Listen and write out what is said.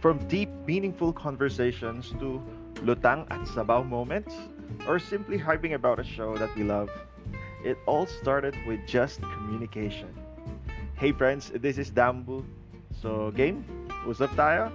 From deep, meaningful conversations to lutang at sabaw moments, or simply hyping about a show that we love, it all started with just communication. Hey friends, this is Dambu. So game, usap tayo?